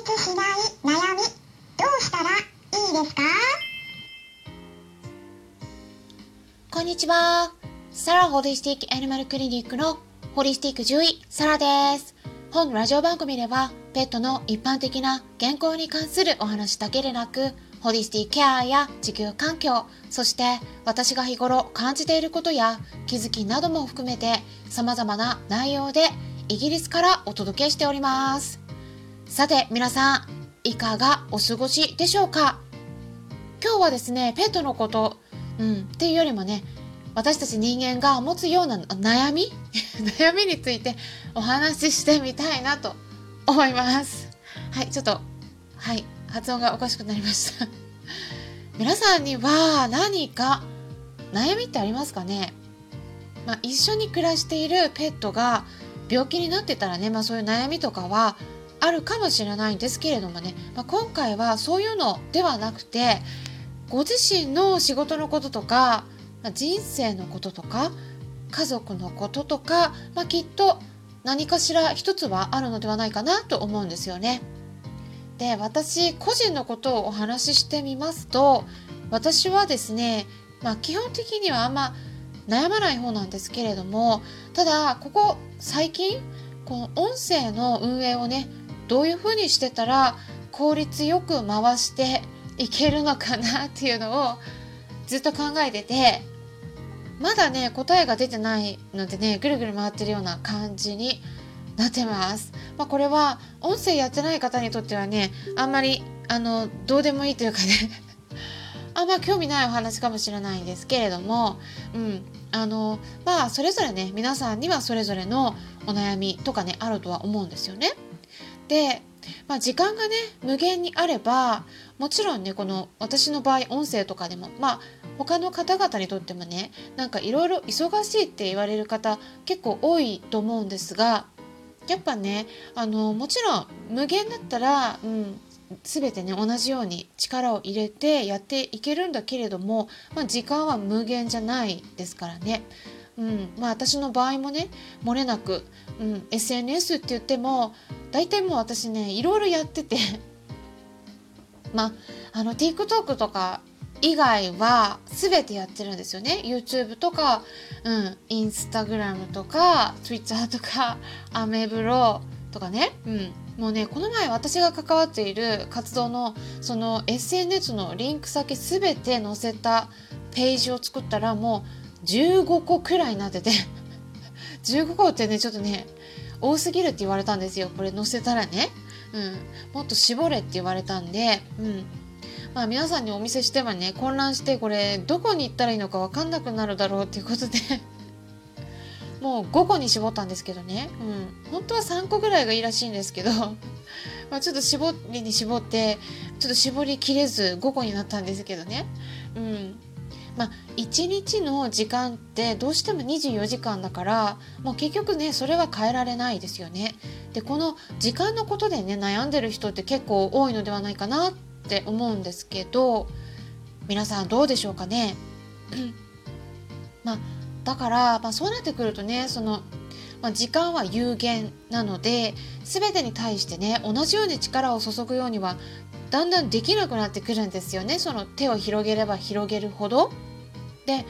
決しない悩みどうしたらいいですか？こんにちは。サラホリスティックアニマルクリニックのホリスティック獣医、サラです。本ラジオ番組では、ペットの一般的な健康に関するお話だけでなく、ホリスティケアや地球環境、そして私が日頃感じていることや気づきなども含めて様々な内容でイギリスからお届けしております。さて皆さん、いかがお過ごしでしょうか？今日はですね、ペットのこと、うん、っていうよりもね、私たち人間が持つような悩み？悩みについてお話ししてみたいなと思います。はい、ちょっと、はい、発音がおかしくなりました。皆さんには何か悩みってありますかね？まあ、一緒に暮らしているペットが病気になってたらね、まあ、そういう悩みとかはあるかもしれないんですけれどもね、まあ、今回はそういうのではなくてご自身の仕事のこととか、まあ、人生のこととか家族のこととか、まあ、きっと何かしら一つはあるのではないかなと思うんですよね。で私個人のことをお話ししてみますと私はですね、まあ、基本的にはあんま悩まない方なんですけれどもただここ最近この音声の運営をねどういうふうにしてたら効率よく回していけるのかなっていうのをずっと考えててまだね答えが出てないのでねぐるぐる回ってるような感じになってます。まあ、これは音声やってない方にとってはねあんまりあのどうでもいいというかね あんま興味ないお話かもしれないんですけれども、うん、あのまあそれぞれね皆さんにはそれぞれのお悩みとかねあるとは思うんですよね。で、まあ、時間がね無限にあればもちろんねこの私の場合音声とかでもまあ他の方々にとってもねなんかいろいろ忙しいって言われる方結構多いと思うんですがやっぱねあのもちろん無限だったら、うん、全てね同じように力を入れてやっていけるんだけれども、まあ、時間は無限じゃないですからね。うん。まあ、私の場合もね漏れなく、うん、SNS って言っても大体もう私ねいろいろやってて。まああの TikTok とか以外は全てやってるんですよね。YouTube とか、うん、Instagram とか Twitter とかアメブロとかね、うん、もうねこの前私が関わっている活動のその SNS のリンク先全て載せたページを作ったらもう15個くらいになってて。15個ってねちょっとね多すぎるって言われたんですよ。これ載せたらね、うん、もっと絞れって言われたんで、うん。まあ、皆さんにお見せしてはね混乱してこれどこに行ったらいいのか分かんなくなるだろうっていうことで。もう5個に絞ったんですけどね、うん、本当は3個ぐらいがいいらしいんですけど。まあちょっと絞りに絞ってちょっと絞りきれず5個になったんですけどね、うん。まあ、1日の時間ってどうしても24時間だからもう結局ねそれは変えられないですよね。でこの時間のことでね悩んでる人って結構多いのではないかなって思うんですけど皆さんどうでしょうかね？まあだから、まあ、そうなってくるとねその、まあ、時間は有限なので全てに対してね同じように力を注ぐようにはだんだんできなくなってくるんですよねその手を広げれば広げるほど。で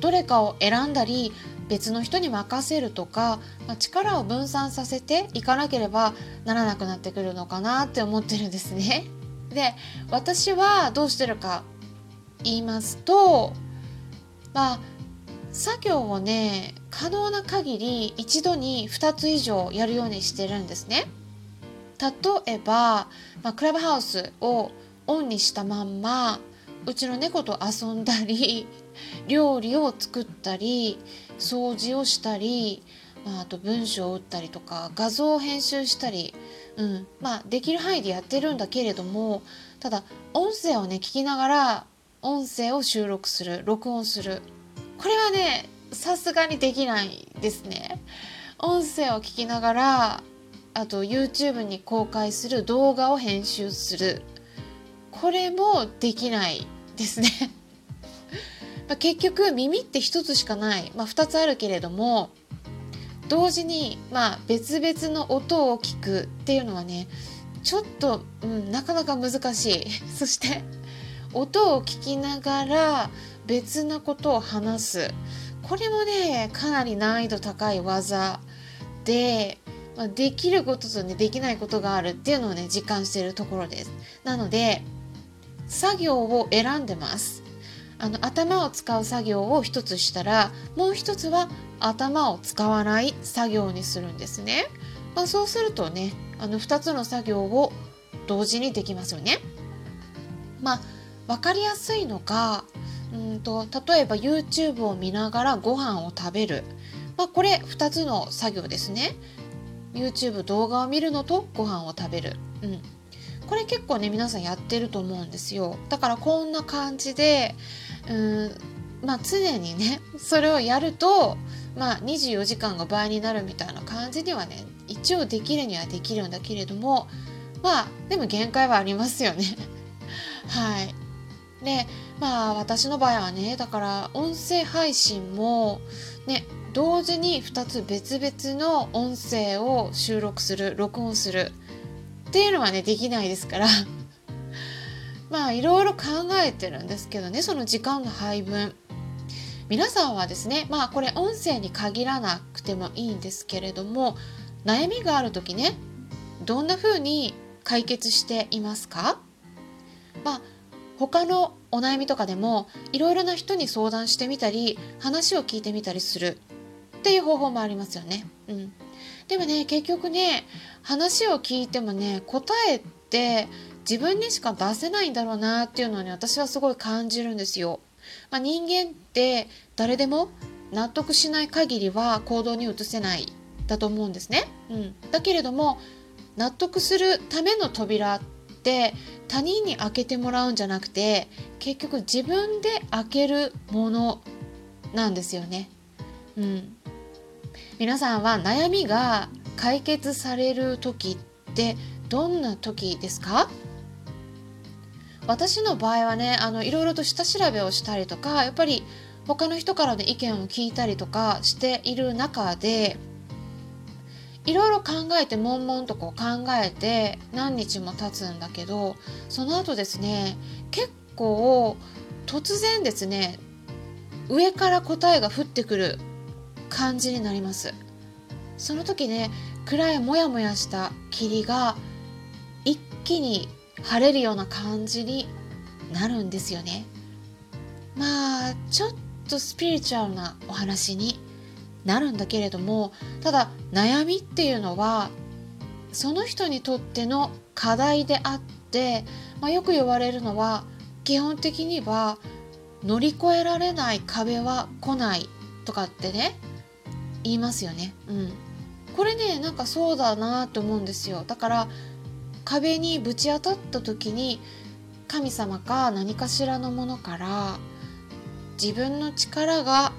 どれかを選んだり別の人に任せるとか、まあ、力を分散させていかなければならなくなってくるのかなって思ってるんですね。で私はどうしてるか言いますとまあ作業をね可能な限り一度に2つ以上やるようにしてるんですね。例えば、まあ、クラブハウスをオンにしたまんまうちの猫と遊んだり 料理を作ったり掃除をしたり、まあ、あと文章を打ったりとか画像を編集したり、うんまあ、できる範囲でやってるんだけれどもただ音声をね聞きながら音声を収録する録音する。これはねさすがにできないですね。音声を聞きながらあと YouTube に公開する動画を編集する。これもできないですね。まあ結局耳って一つしかない、まあ、2つあるけれども同時にまあ別々の音を聞くっていうのはねちょっと、うん、なかなか難しい。そして音を聞きながら別なことを話す。これもねかなり難易度高い技で、まあ、できることとねできないことがあるっていうのをね実感しているところです。なので作業を選んでます。あの頭を使う作業を一つしたらもう一つは頭を使わない作業にするんですね、まあ、そうするとねあの2つの作業を同時にできますよね。まあ分かりやすいのがうんと例えば YouTube を見ながらご飯を食べる、まあ、これ2つの作業ですね。YouTube 動画を見るのとご飯を食べる、うん、これ結構ね皆さんやってると思うんですよ。だからこんな感じでうんまあ常にね それをやるとまあ24時間が倍になるみたいな感じにはね一応できるにはできるんだけれどもまあでも限界はありますよね。はい。でまあ私の場合はねだから音声配信もね同時に2つ別々の音声を収録する録音する。っていうのはねできないですから。まあいろいろ考えてるんですけどねその時間の配分。皆さんはですねまあこれ音声に限らなくてもいいんですけれども悩みがある時ねどんな風に解決していますか？まあ他のお悩みとかでもいろいろな人に相談してみたり話を聞いてみたりする。っていう方法もありますよね。うん、でもね結局ね話を聞いてもね答えって自分にしか出せないんだろうなっていうのをね私はすごい感じるんですよ。まあ、人間って誰でも納得しない限りは行動に移せないだと思うんですね。うん、だけれども納得するための扉って他人に開けてもらうんじゃなくて結局自分で開けるものなんですよね。うん、皆さんは悩みが解決される時ってどんな時ですか？私の場合はねあのいろいろと下調べをしたりとかやっぱり他の人からの意見を聞いたりとかしている中でいろいろ考えて悶々とこう考えて何日も経つんだけどその後ですね結構突然ですね上から答えが降ってくる感じになります。その時ね暗いモヤモヤした霧が一気に晴れるような感じになるんですよね。まあちょっとスピリチュアルなお話になるんだけれどもただ悩みっていうのはその人にとっての課題であって、まあ、よく言われるのは基本的には乗り越えられない壁は来ないとかってね言いますよね。うん、これねなんかそうだなって思うんですよ。だから壁にぶち当たった時に神様か何かしらのものから自分の力が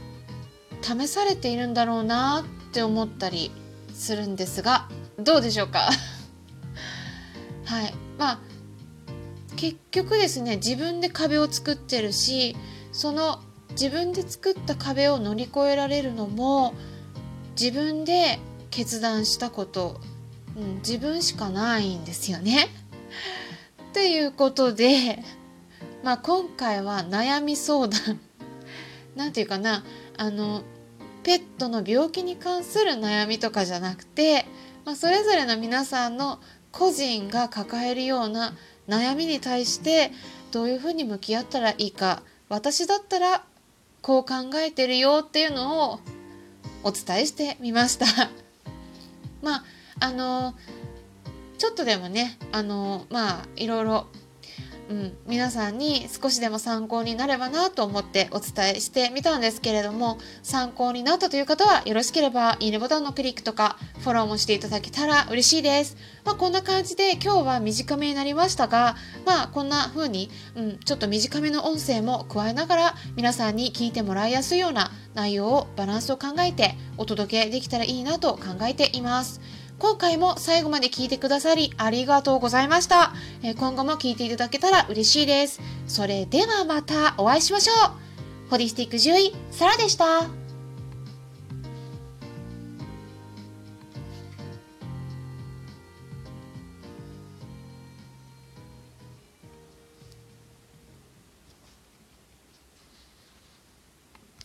試されているんだろうなって思ったりするんですがどうでしょうか？はいまあ結局ですね自分で壁を作ってるしその自分で作った壁を乗り越えられるのも自分で決断したこと、うん、自分しかないんですよね。ということで、まあ、今回は悩み相談 なんていうかなあのペットの病気に関する悩みとかじゃなくて、まあ、それぞれの皆さんの個人が抱えるような悩みに対してどういうふうに向き合ったらいいか私だったらこう考えてるよっていうのをお伝えしてみました。まああのちょっとでもねあのまあいろいろうん、皆さんに少しでも参考になればなと思ってお伝えしてみたんですけれども参考になったという方はよろしければいいねボタンのクリックとかフォローもしていただけたら嬉しいです。まあ、こんな感じで今日は短めになりましたがまあこんな風に、うん、ちょっと短めの音声も加えながら皆さんに聞いてもらいやすいような内容をバランスを考えてお届けできたらいいなと考えています。今回も最後まで聞いてくださりありがとうございました。え今後も聞いていただけたら嬉しいです。それではまたお会いしましょう。ホリスティック獣医、サラでした。